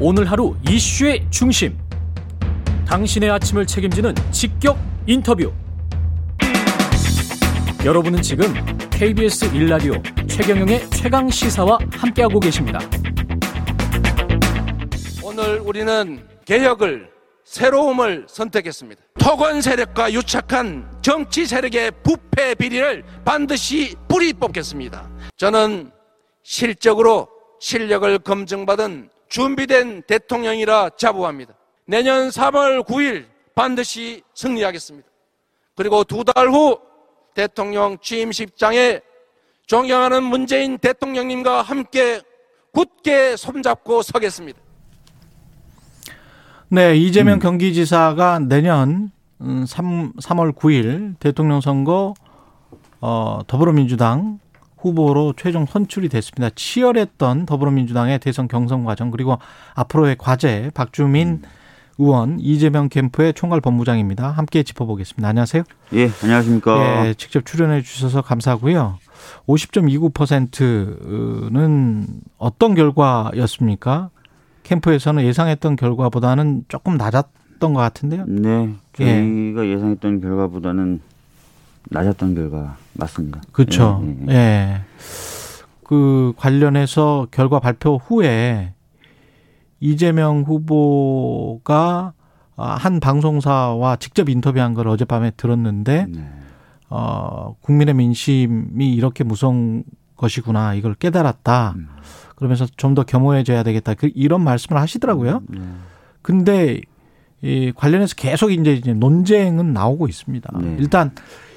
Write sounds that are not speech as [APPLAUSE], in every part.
오늘 하루 이슈의 중심. 당신의 아침을 책임지는 직격 인터뷰. 여러분은 지금 KBS 1라디오 최경영의 최강 시사와 함께하고 계십니다. 오늘 우리는 개혁을 새로움을 선택했습니다. 토건 세력과 유착한 정치 세력의 부패 비리를 반드시 뿌리 뽑겠습니다. 저는 실적으로 실력을 검증받은 준비된 대통령이라 자부합니다. 내년 3월 9일 반드시 승리하겠습니다. 그리고 두 달 후 대통령 취임식장에 존경하는 문재인 대통령님과 함께 굳게 손잡고 서겠습니다. 네, 이재명 음. 경기지사가 내년 3, 3월 9일 대통령 선거 어, 더불어민주당 후보로 최종 선출이 됐습니다. 치열했던 더불어민주당의 대선 경선 과정 그리고 앞으로의 과제 박주민 음. 의원 이재명 캠프의 총괄 본부장입니다. 함께 짚어보겠습니다. 안녕하세요. 예, 안녕하십니까. 예, 직접 출연해 주셔서 감사하고요. 50.29%는 어떤 결과였습니까? 캠프에서는 예상했던 결과보다는 조금 낮았던 것 같은데요. 네, 저희가 예. 상했던 결과보다는 낮았던 결과 맞습니다. 그렇죠. 예, 예. 예. 그 관련해서 결과 발표 후에 이재명 후보가 한 방송사와 직접 인터뷰한 걸 어젯밤에 들었는데 네. 어, 국민의 민심이 이렇게 무서운 것이구나 이걸 깨달았다. 음. 그러면서 좀 더 겸허해져야 되겠다. 그 이런 말씀을 하시더라고요. 음, 네. 근데 이 관련해서 계속 이제 논쟁은 나오고 있습니다. 네. 일단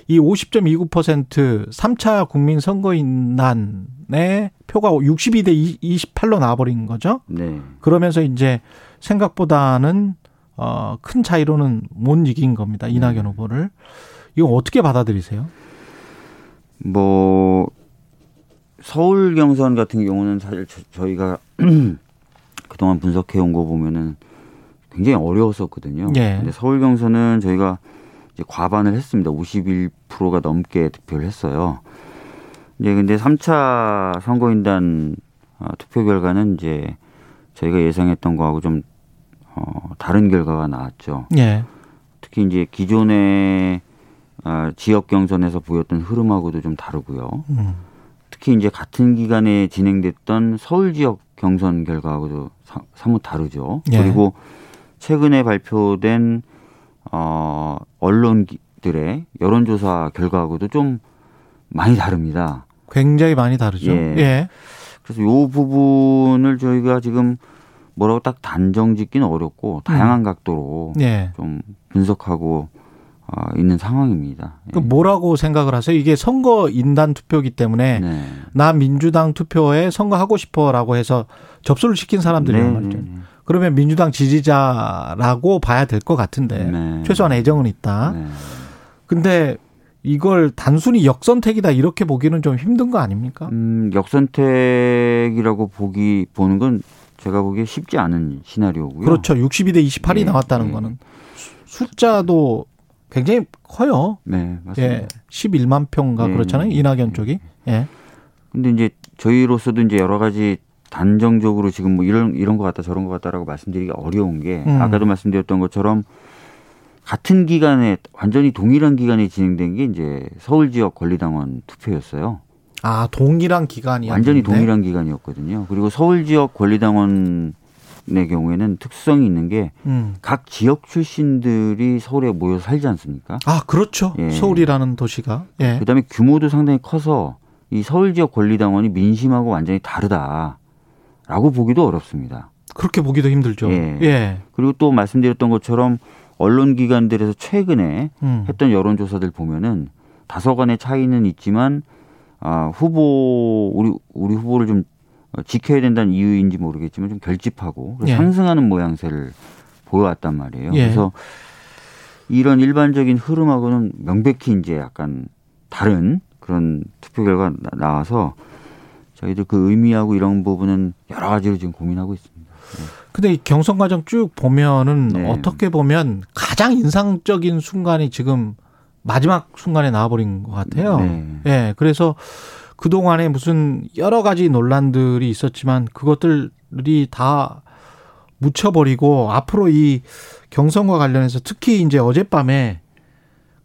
이 50.29% 3차 국민 선거인단의 표가 62대 28로 나와버린 거죠. 네. 그러면서 이제 생각보다는 어, 큰 차이로는 못 이긴 겁니다. 이낙연 네. 후보를. 이거 어떻게 받아들이세요? 뭐 서울 경선 같은 경우는 사실 저 희가 [CLEARS THROAT] 그동안 분석해 온 거 보면은 굉장히 어려웠었거든요. 예. 근데 서울 경선은 저희가 이제 과반을 했습니다. 51%가 넘게 득표를 했어요. 이제 근데 3차 선거인단 어, 투표 결과는 이제 저희가 예상했던 거하고 좀 어, 다른 결과가 나왔죠. 예. 특히 이제 기존의 어, 지역 경선에서 보였던 흐름하고도 좀 다르고요. 음. 특히 이제 같은 기간에 진행됐던 서울 지역 경선 결과하고도 사, 사뭇 다르죠. 예. 그리고 최근에 발표된 어, 언론들의 여론조사 결과하고도 좀 많이 다릅니다. 굉장히 많이 다르죠. 예. 예. 그래서 요 부분을 저희가 지금 뭐라고 딱 단정 짓기는 어렵고 다양한 음. 각도로 예. 좀 분석하고 어, 있는 상황입니다. 예. 뭐라고 생각을 하세요? 이게 선거 인단 투표기 때문에 네. 나 민주당 투표에 선거하고 싶어라고 해서 접수를 시킨 사람들이란 네. 말이죠. 그러면 민주당 지지자라고 봐야 될 것 같은데 네. 최소한 애정은 있다. 네. 근데 이걸 단순히 역선택이다 이렇게 보기는 좀 힘든 거 아닙니까? 음, 역선택이라고 보기 보는 건 제가 보기에 쉽지 않은 시나리오고요. 그렇죠. 62대 28이 네. 나왔다는 거는 숫자도 굉장히 커요. 네, 맞습니다. 예, 11만 평가 네. 그렇잖아요. 이낙연 쪽이. 예. 근데 이제 저희로서도 이제 여러 가지 단정적으로 지금 뭐 이런 이런 것 같다 저런 것 같다라고 말씀드리기 어려운 게 음. 아까도 말씀드렸던 것처럼 같은 기간에 완전히 동일한 기간에 진행된 게 이제 서울 지역 권리당원 투표였어요. 아 동일한 기간이 완전히 동일한 기간이었거든요. 그리고 서울 지역 권리당원 의 경우에는 특성이 있는 게각 음. 지역 출신들이 서울에 모여 살지 않습니까? 아 그렇죠. 예. 서울이라는 도시가. 예. 그다음에 규모도 상당히 커서 이 서울 지역 권리당원이 민심하고 완전히 다르다 라고 보기도 어렵습니다. 그렇게 보기도 힘들죠. 예. 예. 그리고 또 말씀드렸던 것처럼 언론 기관들에서 최근에 음. 했던 여론조사들 보면은 다소간의 차이는 있지만 아, 후보 우리 우리 후보를 좀 지켜야 된다는 이유인지 모르겠지만 좀 결집하고 예. 상승하는 모양새를 보여왔단 말이에요. 예. 그래서 이런 일반적인 흐름하고는 명백히 이제 약간 다른 그런 투표 결과 나와서 저희들 그 의미하고 이런 부분은 여러 가지로 지금 고민하고 있습니다. 네. 근데 이 경선 과정 쭉 보면은 네. 어떻게 보면 가장 인상적인 순간이 지금 마지막 순간에 나와버린 것 같아요. 네. 예. 그래서 그동안에 무슨 여러 가지 논란들이 있었지만 그것들이 다 묻혀버리고 앞으로 이 경선과 관련해서 특히 이제 어젯밤에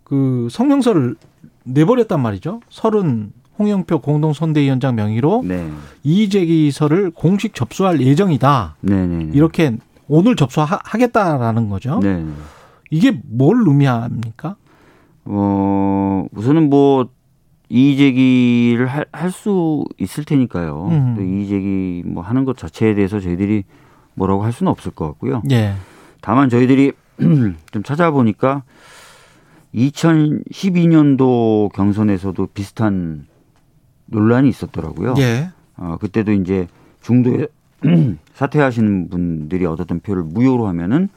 그 성명서를 내버렸단 말이죠. 서른 홍영표 공동선대위원장 명의로 네. 이의제기서를 공식 접수할 예정이다. 네네. 네, 네. 이렇게 오늘 접수하겠다라는 거죠. 네. 이게 뭘 의미합니까? 어 우선은 뭐 이의제기를 할 수 있을 테니까요. 음. 이의제기 뭐 하는 것 자체에 대해서 저희들이 뭐라고 할 수는 없을 것 같고요. 예. 다만 저희들이 [CLEARS THROAT] 좀 찾아보니까 2012년도 경선에서도 비슷한 논란이 있었더라고요. 예. 어, 그때도 이제 중도에 [CLEARS THROAT] 사퇴하시는 분들이 얻었던 표를 무효로 하면은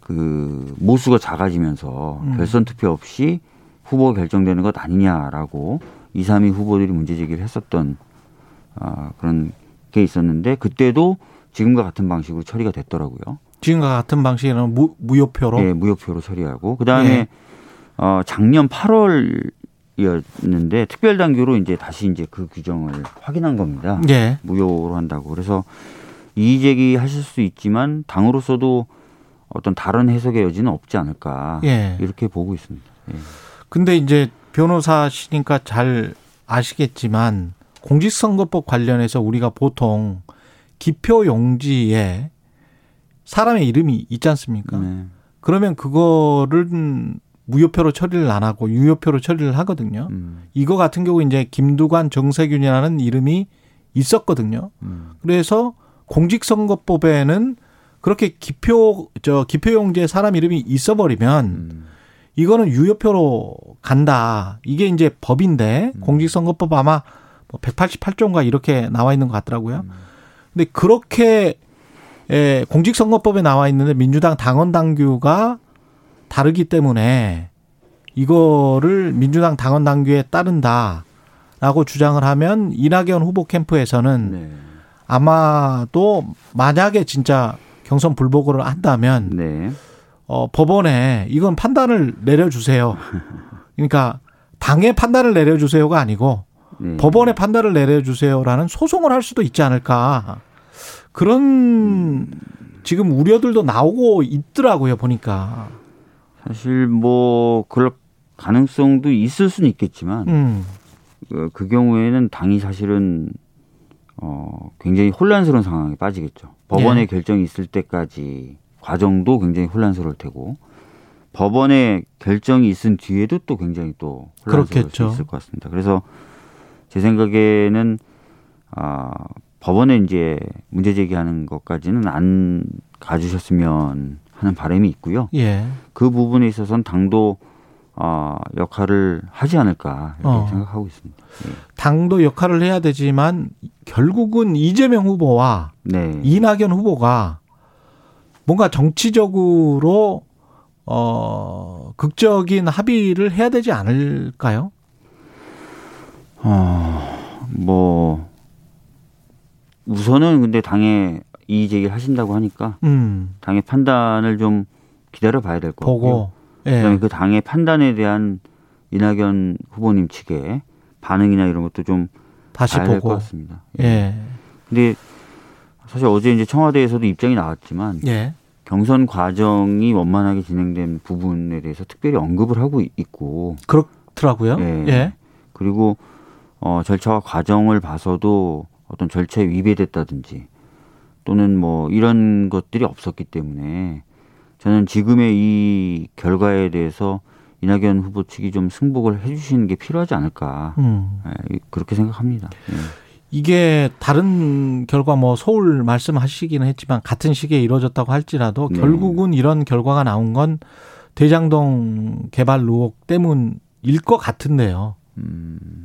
그 모수가 작아지면서 음. 결선 투표 없이 후보가 결정되는 것 아니냐라고 2, 3위 후보들이 문제 제기를 했었던 아, 그런 게 있었는데 그때도 지금과 같은 방식으로 처리가 됐더라고요. 지금과 같은 방식으로 무, 무효표로? 네, 무효표로 처리하고 그다음에 네. 어, 작년 8월 이었는데 특별 당규로 이제 다시 이제 그 규정을 확인한 겁니다. 네. 무효로 한다고. 그래서 이의 제기 하실 수 있지만 당으로서도 어떤 다른 해석의 여지는 없지 않을까 예. 이렇게 보고 있습니다. 예. 근데 이제 변호사시니까 잘 아시겠지만 공직선거법 관련해서 우리가 보통 기표 용지에 사람의 이름이 있지 않습니까? 네. 그러면 그거를 무효표로 처리를 안 하고 유효표로 처리를 하거든요. 음. 이거 같은 경우 이제 김두관 정세균이라는 이름이 있었거든요. 음. 그래서 공직선거법에는 그렇게 기표 저 기표용지에 사람 이름이 있어 버리면 음. 이거는 유효표로 간다. 이게 이제 법인데 음. 공직선거법 아마 뭐 188조인가 이렇게 나와 있는 것 같더라고요. 음. 근데 그렇게 에, 공직선거법에 나와 있는데 민주당 당원 당규가 다르기 때문에 이거를 민주당 당원 당규에 따른다라고 주장을 하면 이낙연 후보 캠프에서는 네. 아마도 만약에 진짜 경선 불복을 한다면 네. 어, 법원에 이건 판단을 내려주세요. 그러니까 당의 판단을 내려주세요가 아니고 네. 법원의 판단을 내려주세요라는 소송을 할 수도 있지 않을까. 그런 지금 우려들도 나오고 있더라고요, 보니까. 사실 뭐 그럴 가능성도 있을 수는 있겠지만 음. 그, 그 경우에는 당이 사실은 어 굉장히 혼란스러운 상황에 빠지겠죠. 법원의 예. 결정이 있을 때까지 과정도 굉장히 혼란스러울 테고 법원의 결정이 있은 뒤에도 또 굉장히 또 혼란스러울 그렇겠죠. 수 있을 것 같습니다. 그래서 제 생각에는 아 법원에 이제 문제 제기하는 것까지는 안 가주셨으면 하는 바람이 있고요. 예. 그 부분에 있어서는 당도 어, 역할을 하지 않을까 이렇게 어. 생각하고 있습니다. 예. 당도 역할을 해야 되지만 결국은 이재명 후보와 네. 이낙연 후보가 뭔가 정치적으로 어 극적인 합의를 해야 되지 않을까요? 어 뭐 우선은 근데 당에 이의 제기를 하신다고 하니까 음. 당의 판단을 좀 기다려 봐야 될 것 같고요. 예. 그다음에 그 당의 판단에 대한 이낙연 후보님 측의 반응이나 이런 것도 좀 다시 봐야 될 것 같습니다. 예. 예. 근데 사실 어제 이제 청와대에서도 입장이 나왔지만 예. 경선 과정이 원만하게 진행된 부분에 대해서 특별히 언급을 하고 있고 그렇더라고요. 예. 예. 그리고 어 절차와 과정을 봐서도 어떤 절차에 위배됐다든지 또는 뭐 이런 것들이 없었기 때문에 저는 지금의 이 결과에 대해서 이낙연 후보 측이 좀 승복을 해주시는 게 필요하지 않을까 음. 네, 그렇게 생각합니다. 네. 이게 다른 결과 뭐 서울 말씀하시기는 했지만 같은 시기에 이루어졌다고 할지라도 네. 결국은 이런 결과가 나온 건 대장동 개발 의혹 때문일 것 같은데요. 음.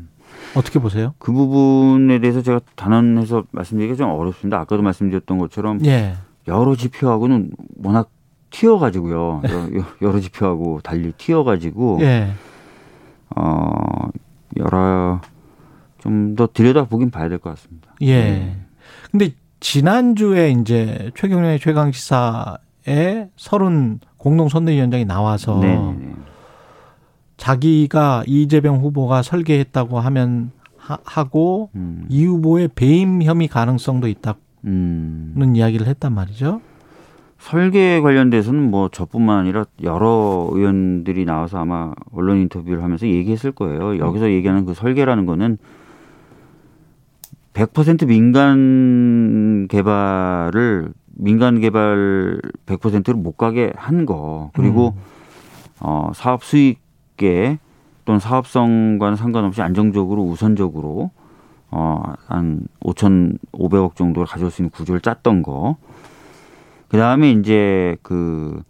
어떻게 보세요? 그 부분에 대해서 제가 단언해서 말씀드리기가 좀 어렵습니다. 아까도 말씀드렸던 것처럼 예. 여러 지표하고는 워낙 튀어가지고요. 여러 [LAUGHS] 지표하고 달리 튀어가지고 예. 어 여러 좀 더 들여다 보긴 봐야 될 것 같습니다. 예. 네. 근데 지난주에 이제 최경련의 최강 시사에 서른 공동 선대위원장이 나와서 네네. 네, 네. 자기가 이재명 후보가 설계했다고 하면 하, 고 음. 이 후보의 배임 혐의 가능성도 있다 음. 이야기를 했단 말이죠. 설계 관련돼서는 뭐 저뿐만 아니라 여러 의원들이 나와서 아마 언론 인터뷰를 하면서 얘기했을 거예요. 여기서 얘기하는 그 설계라는 거는 100% 민간 개발을 민간 개발 100%를 못 가게 한 거. 그리고 음. 어 사업 수익 계 또는 사업성과는 상관없이 안정적으로 우선적으로 어한 5,500억 정도를 가져올 수 있는 구조를 짰던 거. 그 다음에 이제 그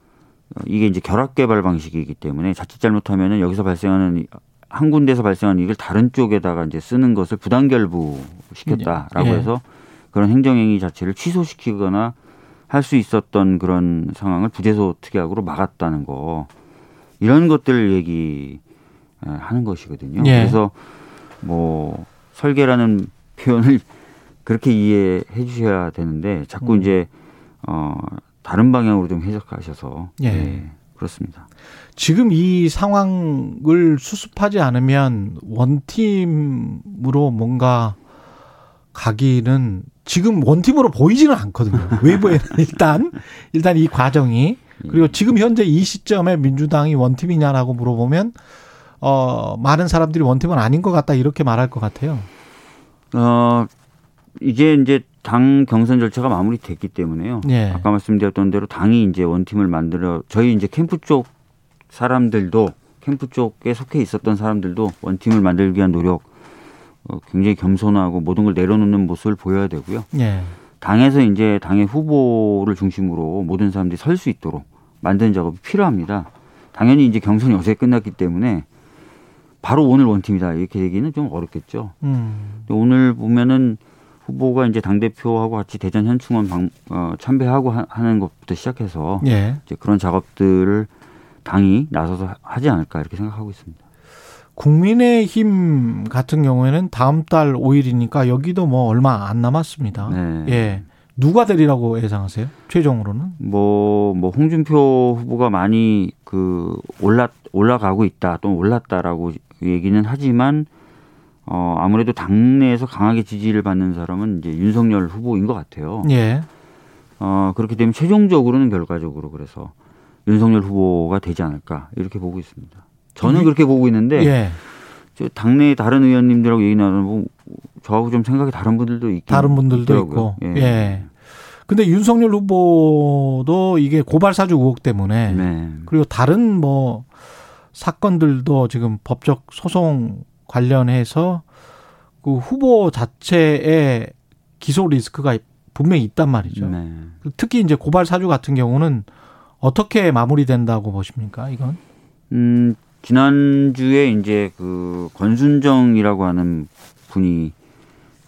이게 이제 결합 개발 방식이기 때문에 자칫 잘못하면은 여기서 발생하는 한 군데서 발생하는 이익을 다른 쪽에다가 이제 쓰는 것을 부당 결부 시켰다라고 예. 해서 그런 행정행위 자체를 취소시키거나 할 수 있었던 그런 상황을 부재소 특약으로 막았다는 거 이런 것들을 얘기하는 것이거든요. 예. 그래서 뭐 설계라는 [LAUGHS] 표현을 그렇게 이해해 주셔야 되는데 자꾸 음. 이제 어, 다른 방향으로 좀 해석하셔서 예. 네, 그렇습니다. 지금 이 상황을 수습하지 않으면 원팀으로 뭔가 가기는 지금 one team으로 보이지는 않거든요. [LAUGHS] 외부에는 일단 일단 이 과정이 그리고 지금 현재 이 시점에 민주당이 one team이냐라고 물어보면 어 많은 사람들이 one team은 아닌 것 같다 이렇게 말할 것 같아요. 어 이제 이제 당 경선 절차가 마무리됐기 때문에요. 예. 아까 말씀드렸던 대로 당이 이제 one team을 만들어 저희 이제 캠프 쪽 사람들도 캠프 쪽에 속해 있었던 사람들도 one team을 만들기 위한 노력 어, 굉장히 겸손하고 모든 걸 내려놓는 모습을 보여야 되고요. 예. 당에서 이제 당의 후보를 중심으로 모든 사람들이 설 수 있도록 만드는 작업이 필요합니다. 당연히 이제 경선이 어제 끝났기 때문에 바로 오늘 원팀이다 이렇게 얘기는 좀 어렵겠죠. 음. 오늘 보면은 후보가 이제 당 대표하고 같이 대전 현충원 방, 어, 참배하고 하, 는 것부터 시작해서 예. 이제 그런 작업들을 당이 나서서 하지 않을까 이렇게 생각하고 있습니다. 국민의힘 같은 경우에는 다음 달 5일이니까 여기도 뭐 얼마 안 남았습니다. 네. 예. 누가 되리라고 예상하세요? 최종으로는? 뭐, 뭐, 홍준표 후보가 많이 그 올라, 올라가고 있다, 또 올랐다라고 얘기는 하지만 어, 아무래도 당내에서 강하게 지지를 받는 사람은 이제 윤석열 후보인 것 같아요. 예. 어, 그렇게 되면 최종적으로는 결과적으로 그래서 윤석열 후보가 되지 않을까 이렇게 보고 있습니다. 저는 음. 그렇게 보고 있는데 예. 저 당내 다른 의원님들하고 얘기 나누고 저하고 좀 생각이 다른 분들도 있긴 다른 분들도 있더라고요. 있고. 예. 예. 근데 윤석열 후보도 이게 고발 사주 의혹 때문에 네. 그리고 다른 뭐 사건들도 지금 법적 소송 관련해서 그 후보 자체의 기소 리스크가 분명히 있단 말이죠. 네. 특히 이제 고발 사주 같은 경우는 어떻게 마무리된다고 보십니까? 이건? 음, 지난주에 이제 그 권순정이라고 하는 분이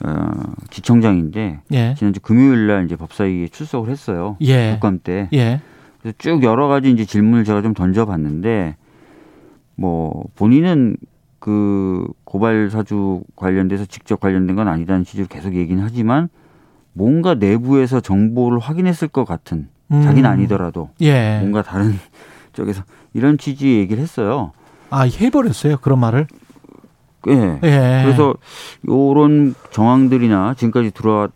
어, 지청장인데 예. 지난주 금요일 날 이제 법사위에 출석을 했어요. 예. 국감 때. 예. 그래서 쭉 여러 가지 이제 질문을 제가 좀 던져봤는데 뭐 본인은 그 고발 사주 관련돼서 직접 관련된 건 아니다는 취지로 계속 얘기는 하지만 뭔가 내부에서 정보를 확인했을 것 같은 음. 자기는 아니더라도 예. 뭔가 다른 [LAUGHS] 쪽에서 이런 취지의 얘기를 했어요. 아 해버렸어요 그런 말을? 예. 예. 그래서 요런 정황들이나 지금까지 들어와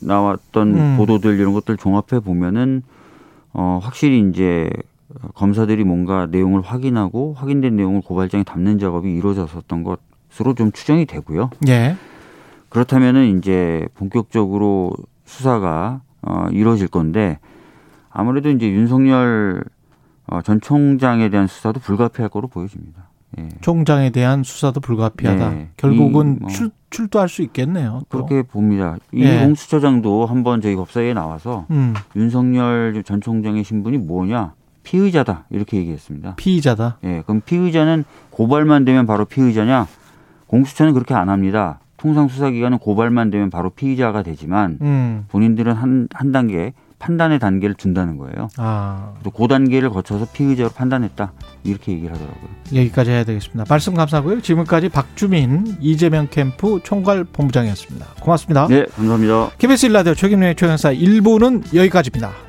나왔던 음. 보도들 이런 것들 종합해 보면은 어 확실히 이제 검사들이 뭔가 내용을 확인하고 확인된 내용을 고발장에 담는 작업이 이루어졌었던 것으로 좀 추정이 되고요. 예. 그렇다면은 이제 본격적으로 수사가 어, 이루어질 건데 아무래도 이제 윤석열 어, 전 총장에 대한 수사도 불가피할 거로 보여집니다. 예. 총장에 대한 수사도 불가피하다. 네. 결국은 뭐 출, 출두할 수 있겠네요. 또. 그렇게 봅니다. 이 예. 공수처장도 한번 저희 법사위에 나와서 음. 윤석열 전 총장의 신분이 뭐냐 피의자다 이렇게 얘기했습니다. 피의자다. 예, 그럼 피의자는 고발만 되면 바로 피의자냐? 공수처는 그렇게 안 합니다. 통상 수사기관은 고발만 되면 바로 피의자가 되지만 음. 본인들은 한, 한 단계 판단의 단계를 둔다는 거예요. 아. 그 단계를 거쳐서 피의자로 판단했다. 이렇게 얘기를 하더라고요. 여기까지 해야 되겠습니다. 말씀 감사하고요. 지금까지 박주민 이재명 캠프 총괄 본부장이었습니다. 고맙습니다. 네, 감사합니다. KBS 일라디오 최김래 최강사 1부는 여기까지입니다.